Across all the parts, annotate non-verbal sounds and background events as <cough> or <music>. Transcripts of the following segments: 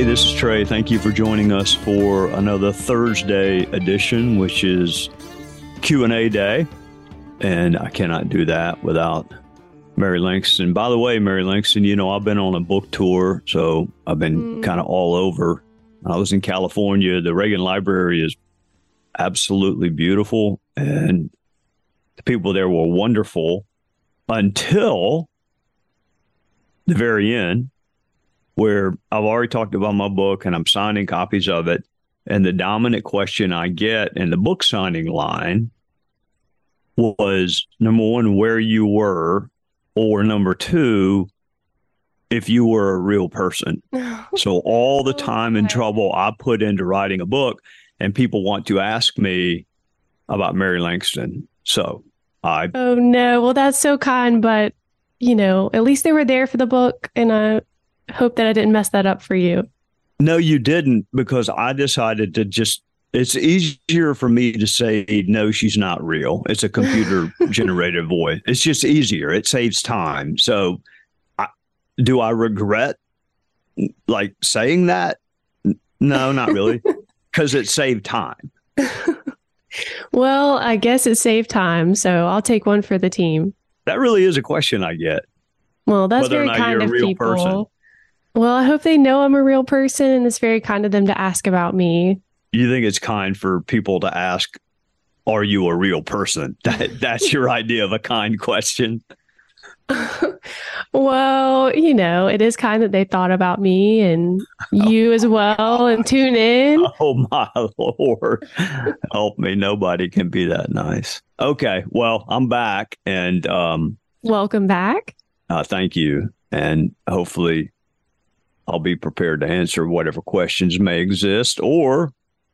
Hey, this is Trey. Thank you for joining us for another Thursday edition, which is Q&A day. And I cannot do that without Mary Langston. By the way, Mary Langston, you know, I've been on a book tour, so I've been mm. kind of all over. I was in California. The Reagan Library is absolutely beautiful, and the people there were wonderful until the very end where I've already talked about my book and I'm signing copies of it. And the dominant question I get in the book signing line was number one, where you were, or number two, if you were a real person. <laughs> so all the oh, time and trouble I put into writing a book, and people want to ask me about Mary Langston. So I. Oh no! Well, that's so kind, but you know, at least they were there for the book, and I hope that I didn't mess that up for you. No, you didn't, because I decided to just. It's easier for me to say no, she's not real. It's a computer <laughs> generated voice. It's just easier. It saves time. So, I, do I regret like saying that? No, not really, <laughs> because it saved time. well, I guess it saved time, so I'll take one for the team. That really is a question I get. Well, that's very kind of people. Person. Well, I hope they know I'm a real person and it's very kind of them to ask about me. You think it's kind for people to ask, are you a real person? <laughs> That that's your idea of a kind question. <laughs> well, you know, it is kind that they thought about me and <laughs> you as well and tune in. Oh my lord. Help me. Nobody can be that nice. Okay. Well, I'm back and um welcome back. Uh, thank you. And hopefully I'll be prepared to answer whatever questions may exist or,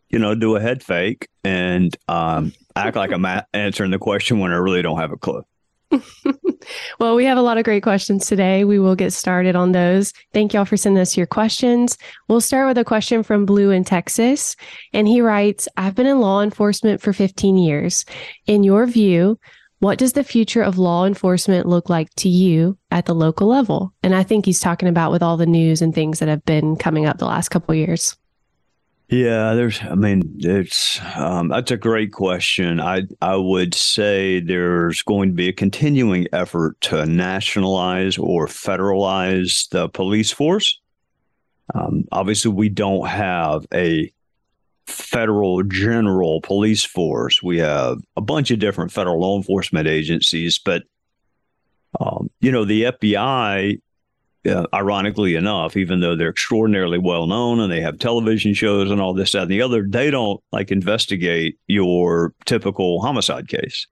you know, do a head fake and um, act like I'm answering the question when I really don't have a clue. <laughs> <laughs> well, we have a lot of great questions today. We will get started on those. Thank y'all for sending us your questions. We'll start with a question from Blue in Texas. And he writes I've been in law enforcement for 15 years. In your view, what does the future of law enforcement look like to you at the local level? And I think he's talking about with all the news and things that have been coming up the last couple years. Yeah, there's. I mean, it's um, that's a great question. I I would say there's going to be a continuing effort to nationalize or federalize the police force. Um, obviously, we don't have a federal general police force. We have a bunch of different federal law enforcement agencies, but um, you know the FBI. Uh, ironically enough, even though they're extraordinarily well known and they have television shows and all this, that, and the other, they don't like investigate your typical homicide case.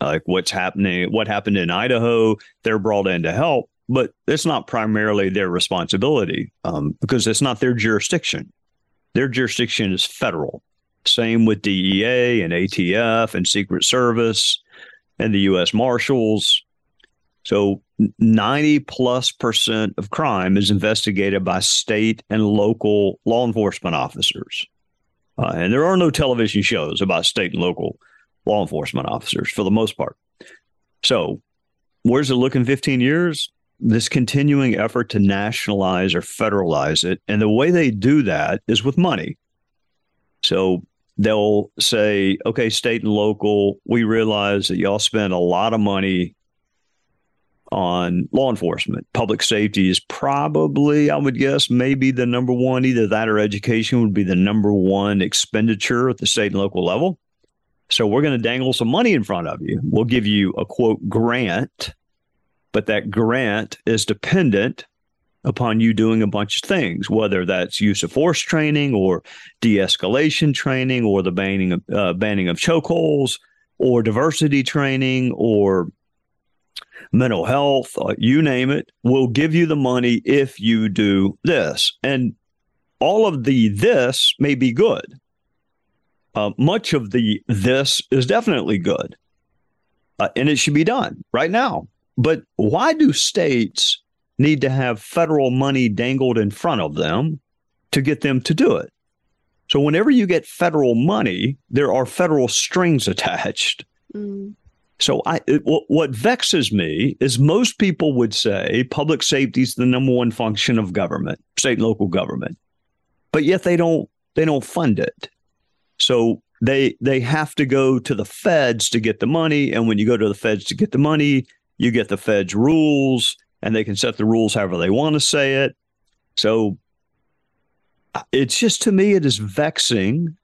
Like what's happening, what happened in Idaho, they're brought in to help, but it's not primarily their responsibility um, because it's not their jurisdiction. Their jurisdiction is federal. Same with DEA and ATF and Secret Service and the U.S. Marshals. So 90 plus percent of crime is investigated by state and local law enforcement officers. Uh, and there are no television shows about state and local law enforcement officers for the most part. So, where's it looking 15 years? This continuing effort to nationalize or federalize it. And the way they do that is with money. So they'll say, okay, state and local, we realize that y'all spend a lot of money on law enforcement. Public safety is probably, I would guess, maybe the number one, either that or education would be the number one expenditure at the state and local level. So we're going to dangle some money in front of you. We'll give you a quote grant but that grant is dependent upon you doing a bunch of things, whether that's use of force training or de-escalation training or the banning of uh, banning of chokeholds or diversity training or mental health, uh, you name it, We'll give you the money if you do this. And all of the this may be good. Uh, much of the this is definitely good. Uh, and it should be done right now. But why do states need to have federal money dangled in front of them to get them to do it? So, whenever you get federal money, there are federal strings <laughs> attached. Mm. So, I, it, what vexes me is most people would say public safety is the number one function of government, state and local government, but yet they don't they don't fund it. So they they have to go to the feds to get the money and when you go to the feds to get the money you get the feds rules and they can set the rules however they want to say it so uh, it's just to me it is vexing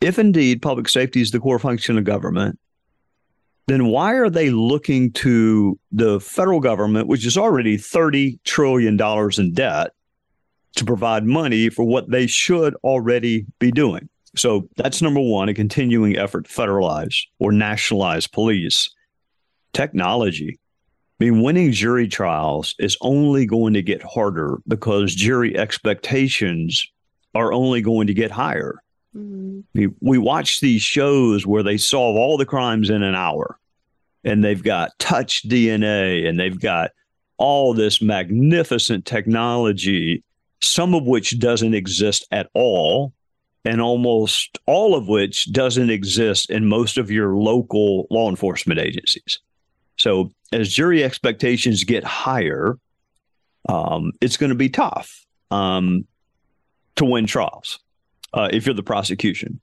if indeed public safety is the core function of government then why are they looking to the federal government which is already 30 trillion dollars in debt to provide money for what they should already be doing so that's number one a continuing effort to federalize or nationalize police. Technology. I mean, winning jury trials is only going to get harder because jury expectations are only going to get higher. Mm-hmm. We, we watch these shows where they solve all the crimes in an hour and they've got touch DNA and they've got all this magnificent technology, some of which doesn't exist at all and almost all of which doesn't exist in most of your local law enforcement agencies. So, as jury expectations get higher, um, it's going to be tough um, to win trials uh, if you're the prosecution.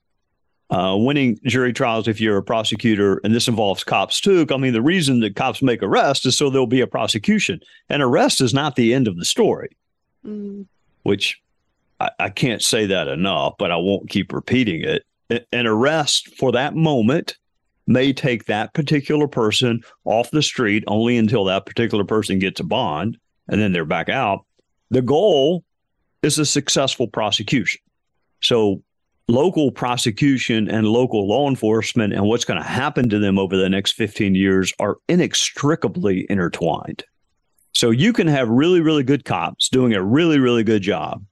Uh, winning jury trials, if you're a prosecutor, and this involves cops too. I mean, the reason that cops make arrests is so there'll be a prosecution. An arrest is not the end of the story, mm. which I, I can't say that enough, but I won't keep repeating it. An arrest for that moment may take that particular person off the street only until that particular person gets a bond and then they're back out. The goal is a successful prosecution. So, local prosecution and local law enforcement and what's going to happen to them over the next 15 years are inextricably intertwined. So, you can have really, really good cops doing a really, really good job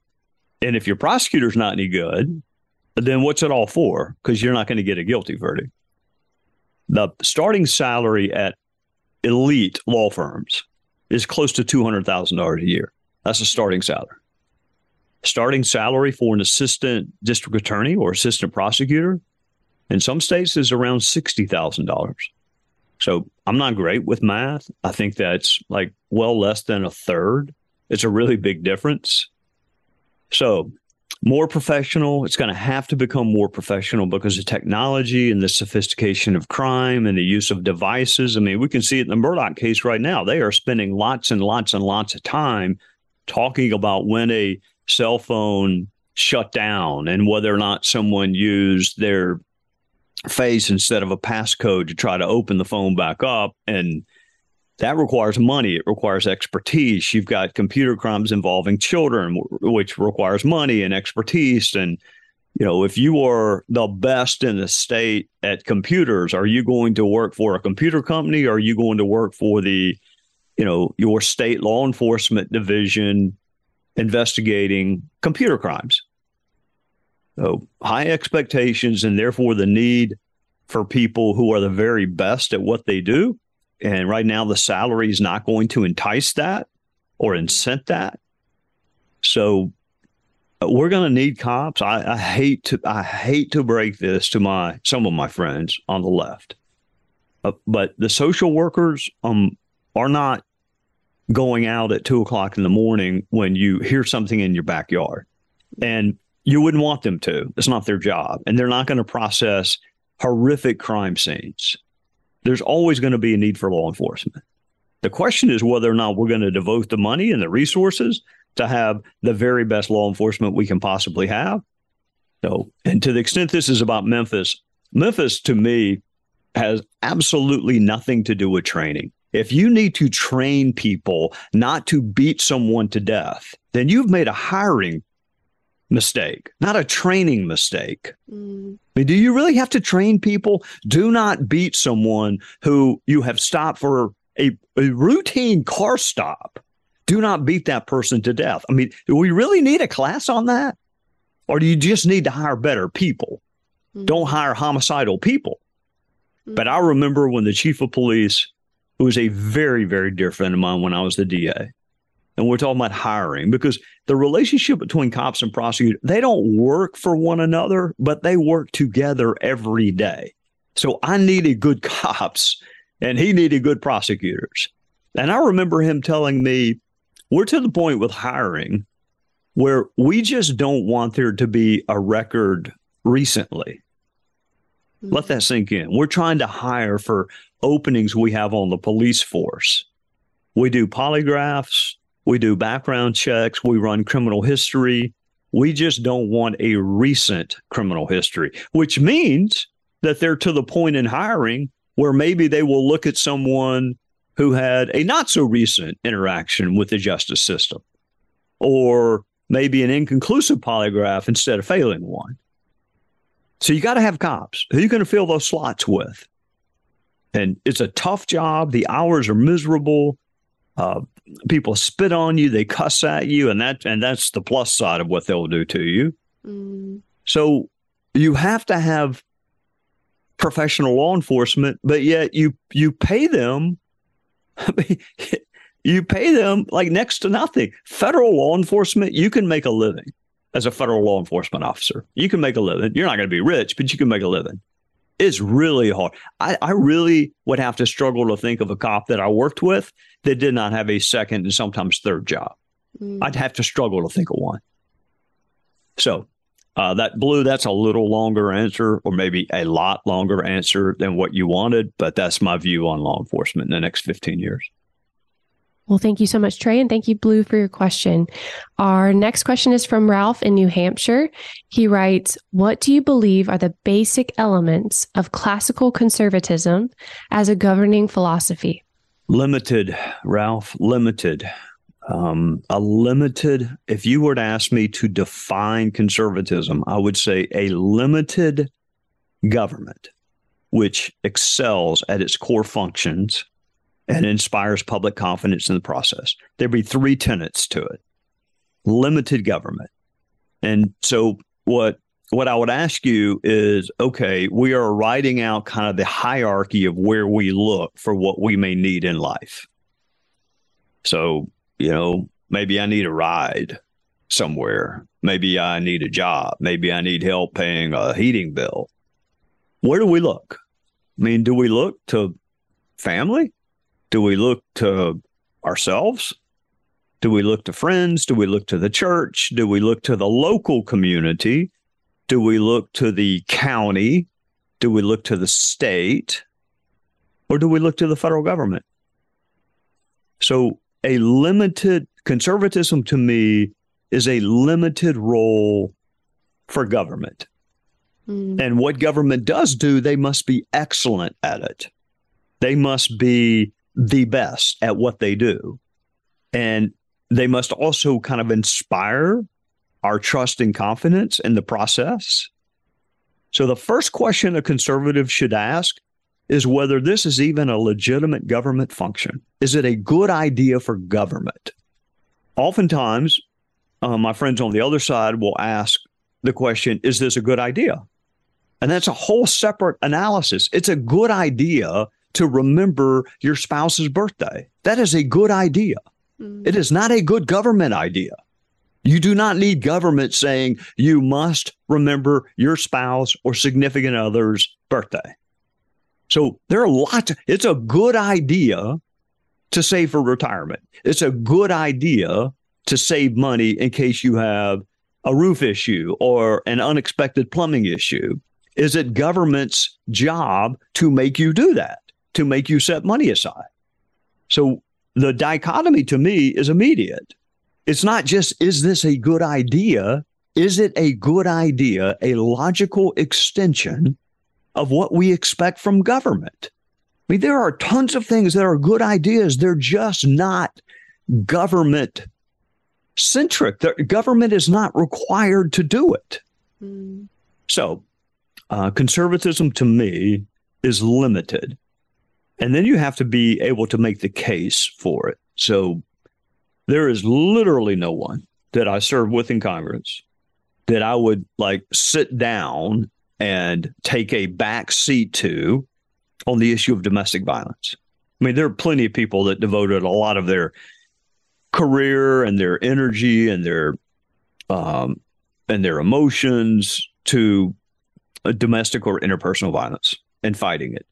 and if your prosecutor's not any good, then what's it all for? Because you're not going to get a guilty verdict. The starting salary at elite law firms is close to $200,000 a year. That's a starting salary. Starting salary for an assistant district attorney or assistant prosecutor in some states is around $60,000. So I'm not great with math. I think that's like well less than a third. It's a really big difference. So, more professional. It's going to have to become more professional because of technology and the sophistication of crime and the use of devices. I mean, we can see it in the Murdaugh case right now. They are spending lots and lots and lots of time talking about when a cell phone shut down and whether or not someone used their face instead of a passcode to try to open the phone back up and that requires money. It requires expertise. You've got computer crimes involving children, which requires money and expertise. And, you know, if you are the best in the state at computers, are you going to work for a computer company? Or are you going to work for the, you know, your state law enforcement division investigating computer crimes? So high expectations and therefore the need for people who are the very best at what they do and right now, the salary is not going to entice that or incent that. So uh, we're going to need cops. I, I, hate to I hate to break this to my some of my friends on the left, uh, but the social workers um are not going out at two o'clock in the morning when you hear something in your backyard, and you wouldn't want them to. It's not their job, and they're not going to process horrific crime scenes there's always going to be a need for law enforcement. The question is whether or not we're going to devote the money and the resources to have the very best law enforcement we can possibly have. So, and to the extent this is about Memphis, Memphis to me has absolutely nothing to do with training. If you need to train people not to beat someone to death, then you've made a hiring mistake, not a training mistake. Mm. I mean, do you really have to train people? Do not beat someone who you have stopped for a, a routine car stop. Do not beat that person to death. I mean, do we really need a class on that? Or do you just need to hire better people? Mm. Don't hire homicidal people. Mm. But I remember when the chief of police, who was a very, very dear friend of mine when I was the DA, and we're talking about hiring because the relationship between cops and prosecutors, they don't work for one another, but they work together every day. So I needed good <laughs> cops and he needed good prosecutors. And I remember him telling me, we're to the point with hiring where we just don't want there to be a record recently. Mm-hmm. Let that sink in. We're trying to hire for openings we have on the police force. We do polygraphs, we do background checks, we run criminal history. We just don't want a recent criminal history, which means that they're to the point in hiring where maybe they will look at someone who had a not so recent interaction with the justice system or maybe an inconclusive polygraph instead of failing one. So you got to have cops. Who are you going to fill those slots with? And it's a tough job. The hours are miserable. Uh, people spit on you, they cuss at you, and that and that's the plus side of what they'll do to you. Mm. So you have to have professional law enforcement, but yet you you pay them. <laughs> you pay them like next to nothing. Federal law enforcement, you can make a living as a federal law enforcement officer. You can make a living. You're not going to be rich, but you can make a living. It's really hard. I, I really would have to struggle to think of a cop that I worked with that did not have a second and sometimes third job. Mm. I'd have to struggle to think of one. So uh, that blue, that's a little longer answer, or maybe a lot longer answer than what you wanted, but that's my view on law enforcement in the next 15 years. Well, thank you so much, Trey. And thank you, Blue, for your question. Our next question is from Ralph in New Hampshire. He writes What do you believe are the basic elements of classical conservatism as a governing philosophy? Limited, Ralph, limited. Um, a limited, if you were to ask me to define conservatism, I would say a limited government which excels at its core functions and inspires public confidence in the process. There'd be three tenets to it limited government. And so, what what I would ask you is okay, we are writing out kind of the hierarchy of where we look for what we may need in life. So, you know, maybe I need a ride somewhere. Maybe I need a job. Maybe I need help paying a heating bill. Where do we look? I mean, do we look to family? Do we look to ourselves? Do we look to friends? Do we look to the church? Do we look to the local community? Do we look to the county? Do we look to the state? Or do we look to the federal government? So, a limited conservatism to me is a limited role for government. Mm. And what government does do, they must be excellent at it. They must be the best at what they do. And they must also kind of inspire our trust and confidence in the process. So, the first question a conservative should ask is whether this is even a legitimate government function. Is it a good idea for government? Oftentimes, uh, my friends on the other side will ask the question Is this a good idea? And that's a whole separate analysis. It's a good idea to remember your spouse's birthday. That is a good idea. Mm-hmm. It is not a good government idea. You do not need government saying you must remember your spouse or significant other's birthday. So there are lots, of, it's a good idea to save for retirement. It's a good idea to save money in case you have a roof issue or an unexpected plumbing issue. Is it government's job to make you do that? To make you set money aside. So the dichotomy to me is immediate. It's not just, is this a good idea? Is it a good idea, a logical extension of what we expect from government? I mean, there are tons of things that are good ideas. They're just not government centric. The government is not required to do it. Mm. So, uh, conservatism to me is limited. And then you have to be able to make the case for it. So, there is literally no one that I serve with in Congress that I would like sit down and take a back seat to on the issue of domestic violence. I mean, there are plenty of people that devoted a lot of their career and their energy and their um, and their emotions to domestic or interpersonal violence and fighting it.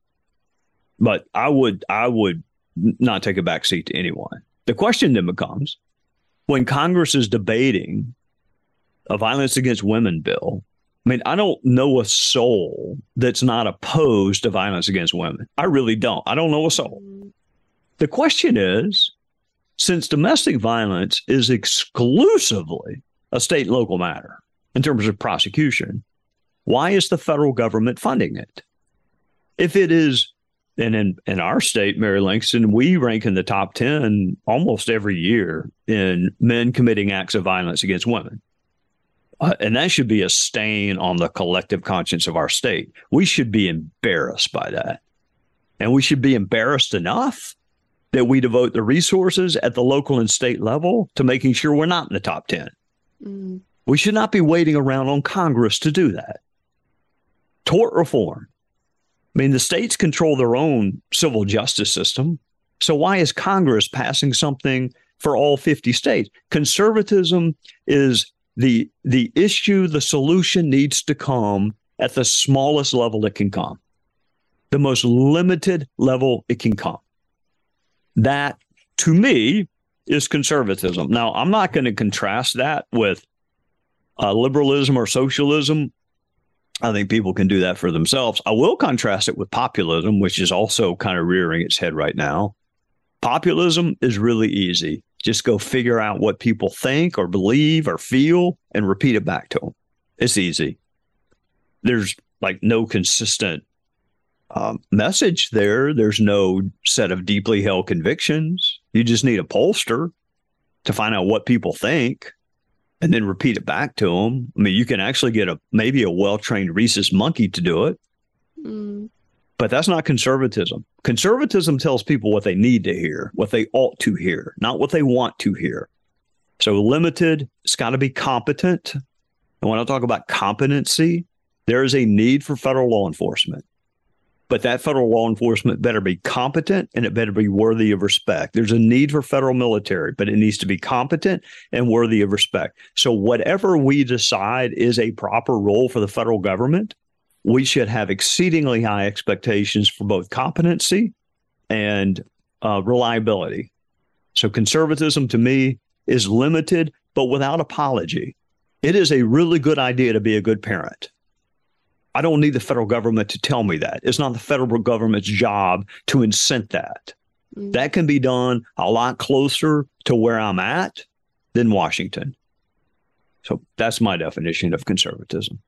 But I would I would not take a back seat to anyone. The question then becomes when Congress is debating a violence against women bill, I mean, I don't know a soul that's not opposed to violence against women. I really don't. I don't know a soul. The question is since domestic violence is exclusively a state and local matter in terms of prosecution, why is the federal government funding it? If it is, and in, in our state, Mary Langston, we rank in the top 10 almost every year in men committing acts of violence against women. Uh, and that should be a stain on the collective conscience of our state. We should be embarrassed by that. And we should be embarrassed enough that we devote the resources at the local and state level to making sure we're not in the top 10. Mm. We should not be waiting around on Congress to do that. Tort reform. I mean, the states control their own civil justice system. So why is Congress passing something for all 50 states? Conservatism is the the issue, the solution needs to come at the smallest level it can come, the most limited level it can come. That to me is conservatism. Now, I'm not going to contrast that with uh, liberalism or socialism. I think people can do that for themselves. I will contrast it with populism, which is also kind of rearing its head right now. Populism is really easy. Just go figure out what people think or believe or feel and repeat it back to them. It's easy. There's like no consistent uh, message there. There's no set of deeply held convictions. You just need a pollster to find out what people think and then repeat it back to them. I mean, you can actually get a maybe a well trained rhesus monkey to do it. Mm. But that's not conservatism. Conservatism tells people what they need to hear, what they ought to hear, not what they want to hear. So limited, it's got to be competent. And when I talk about competency, there is a need for federal law enforcement. But that federal law enforcement better be competent and it better be worthy of respect. There's a need for federal military, but it needs to be competent and worthy of respect. So, whatever we decide is a proper role for the federal government, we should have exceedingly high expectations for both competency and uh, reliability. So, conservatism to me is limited, but without apology. It is a really good idea to be a good parent. I don't need the federal government to tell me that. It's not the federal government's job to incent that. Mm-hmm. That can be done a lot closer to where I'm at than Washington. So that's my definition of conservatism.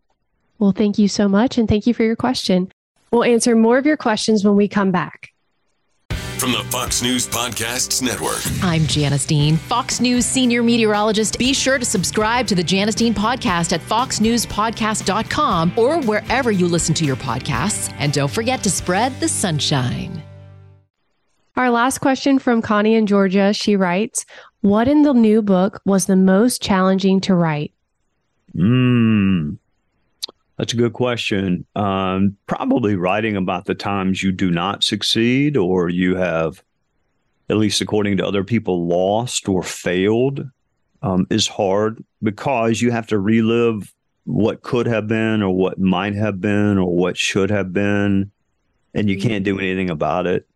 Well, thank you so much. And thank you for your question. We'll answer more of your questions when we come back. From the Fox News Podcasts Network. I'm Janice Dean, Fox News senior meteorologist. Be sure to subscribe to the Janice Dean podcast at foxnewspodcast.com or wherever you listen to your podcasts. And don't forget to spread the sunshine. Our last question from Connie in Georgia. She writes, What in the new book was the most challenging to write? Hmm. That's a good question. Um, probably writing about the times you do not succeed or you have, at least according to other people, lost or failed um, is hard because you have to relive what could have been or what might have been or what should have been. And you can't do anything about it.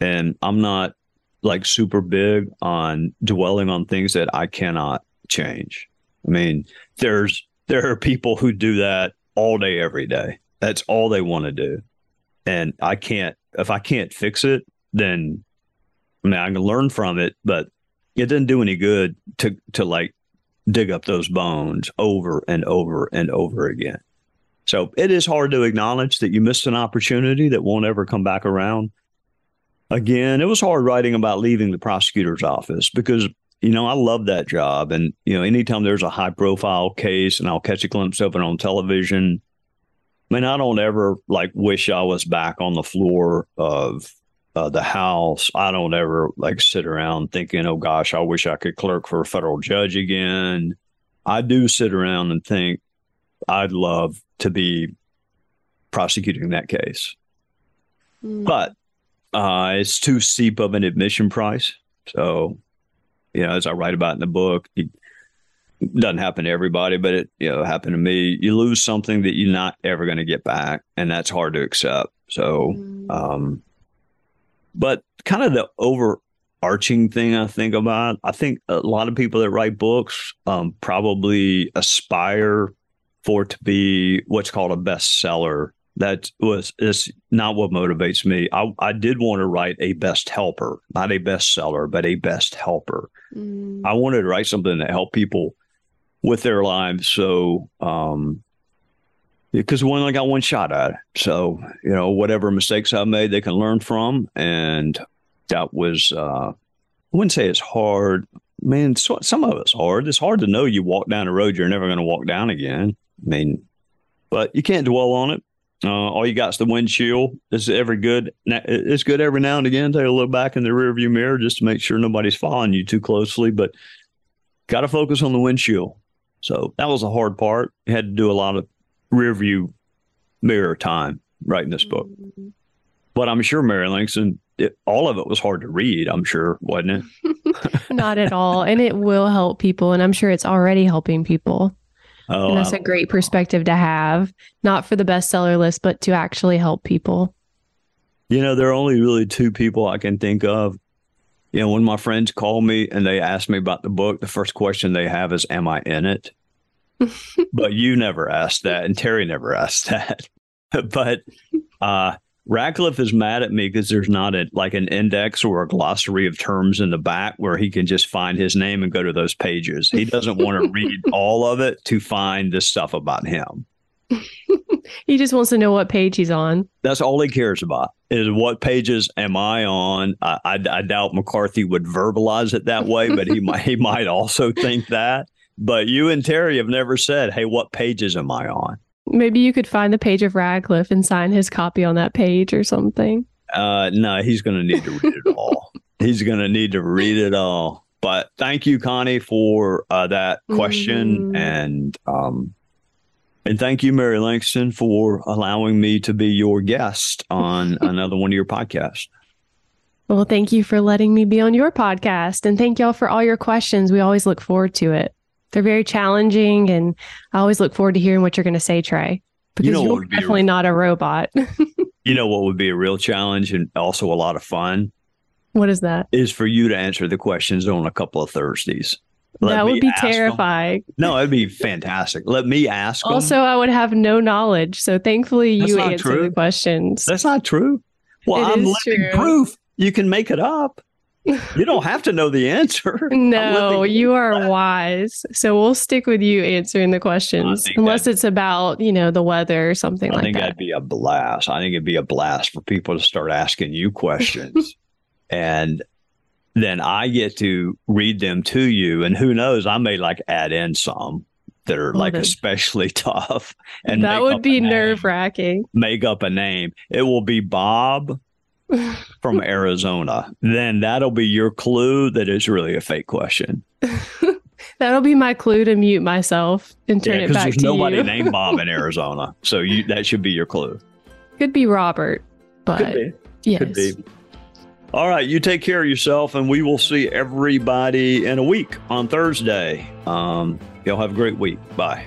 And I'm not like super big on dwelling on things that I cannot change. I mean, there's there are people who do that all day, every day. That's all they want to do. And I can't, if I can't fix it, then I mean, I can learn from it, but it doesn't do any good to, to like dig up those bones over and over and over again. So it is hard to acknowledge that you missed an opportunity that won't ever come back around. again, it was hard writing about leaving the prosecutor's office because you know I love that job, and you know anytime there's a high profile case and I'll catch a glimpse of it on television. I mean, I don't ever like wish I was back on the floor of uh, the House. I don't ever like sit around thinking, "Oh gosh, I wish I could clerk for a federal judge again." I do sit around and think I'd love to be prosecuting that case, mm. but uh, it's too steep of an admission price. So, you know, as I write about in the book, it doesn't happen to everybody, but it you know happened to me. You lose something that you're not ever going to get back, and that's hard to accept. So, mm. um, but kind of the overarching thing I think about, I think a lot of people that write books um, probably aspire for it to be what's called a bestseller that was is not what motivates me. I, I did want to write a best helper, not a bestseller, but a best helper. Mm. I wanted to write something that helped people with their lives. So, um, because we only got one shot at it. So, you know, whatever mistakes I made, they can learn from. And that was, uh, I wouldn't say it's hard. Man, so, some of it's hard. It's hard to know you walk down a road you're never going to walk down again. I mean, but you can't dwell on it. Uh, all you got is the windshield. It's every good. It's good every now and again. Take a look back in the rearview mirror just to make sure nobody's following you too closely. But got to focus on the windshield. So that was a hard part. You had to do a lot of rearview mirror time writing this book. Mm-hmm. But I'm sure Mary Langston, it, all of it was hard to read. I'm sure, wasn't it? <laughs> Not at all, and it will help people, and I'm sure it's already helping people. Oh, and that's a great perspective to have, not for the bestseller list, but to actually help people. You know, there are only really two people I can think of. You know, when my friends call me and they ask me about the book, the first question they have is, Am I in it? <laughs> but you never asked that, and Terry never asked that. <laughs> but uh, Ratcliffe is mad at me because there's not a like an index or a glossary of terms in the back where he can just find his name and go to those pages. He doesn't want to read <laughs> all of it to find the stuff about him. <laughs> he just wants to know what page he's on. That's all he cares about is what pages am I on. I, I, I doubt McCarthy would verbalize it that way, but he <laughs> might he might also think that. But you and Terry have never said, "Hey, what pages am I on?" Maybe you could find the page of Ratcliffe and sign his copy on that page or something. Uh, no, he's going to need to read it all. <laughs> he's going to need to read it all. But thank you, Connie, for uh, that question, mm-hmm. and um, and thank you, Mary Langston, for allowing me to be your guest on <laughs> another one of your podcasts. Well, thank you for letting me be on your podcast, and thank y'all for all your questions. We always look forward to it. They're very challenging, and I always look forward to hearing what you're going to say, Trey, because you know you're definitely a, not a robot. <laughs> you know what would be a real challenge and also a lot of fun? What is that? Is for you to answer the questions on a couple of Thursdays. Let that would be terrifying. Them. No, it'd be fantastic. Let me ask. Also, them. I would have no knowledge. So thankfully, That's you answer true. the questions. That's not true. Well, it I'm living true. proof. You can make it up you don't have to know the answer. <laughs> No, you are wise. So we'll stick with you answering the questions, unless it's about you know the weather or something I like that. I think that'd be a blast. I think it'd be a blast for people to start asking you questions, <laughs> and then I get to read them to you. And who knows, I may like add in some that are like especially <laughs> tough. And that would be nerve wracking. Make up a name. It will be Bob from Arizona, then that'll be your clue that it's really a fake question. <laughs> that'll be my clue to mute myself and turn yeah, it back to the show. there's to nobody you. named Bob in <laughs> Arizona, so you that should be your clue. Could be Robert, but Could be. yes. Could be. All right, you take care of yourself, and we will see everybody in a week on Thursday. Um, y'all have a great week. Bye.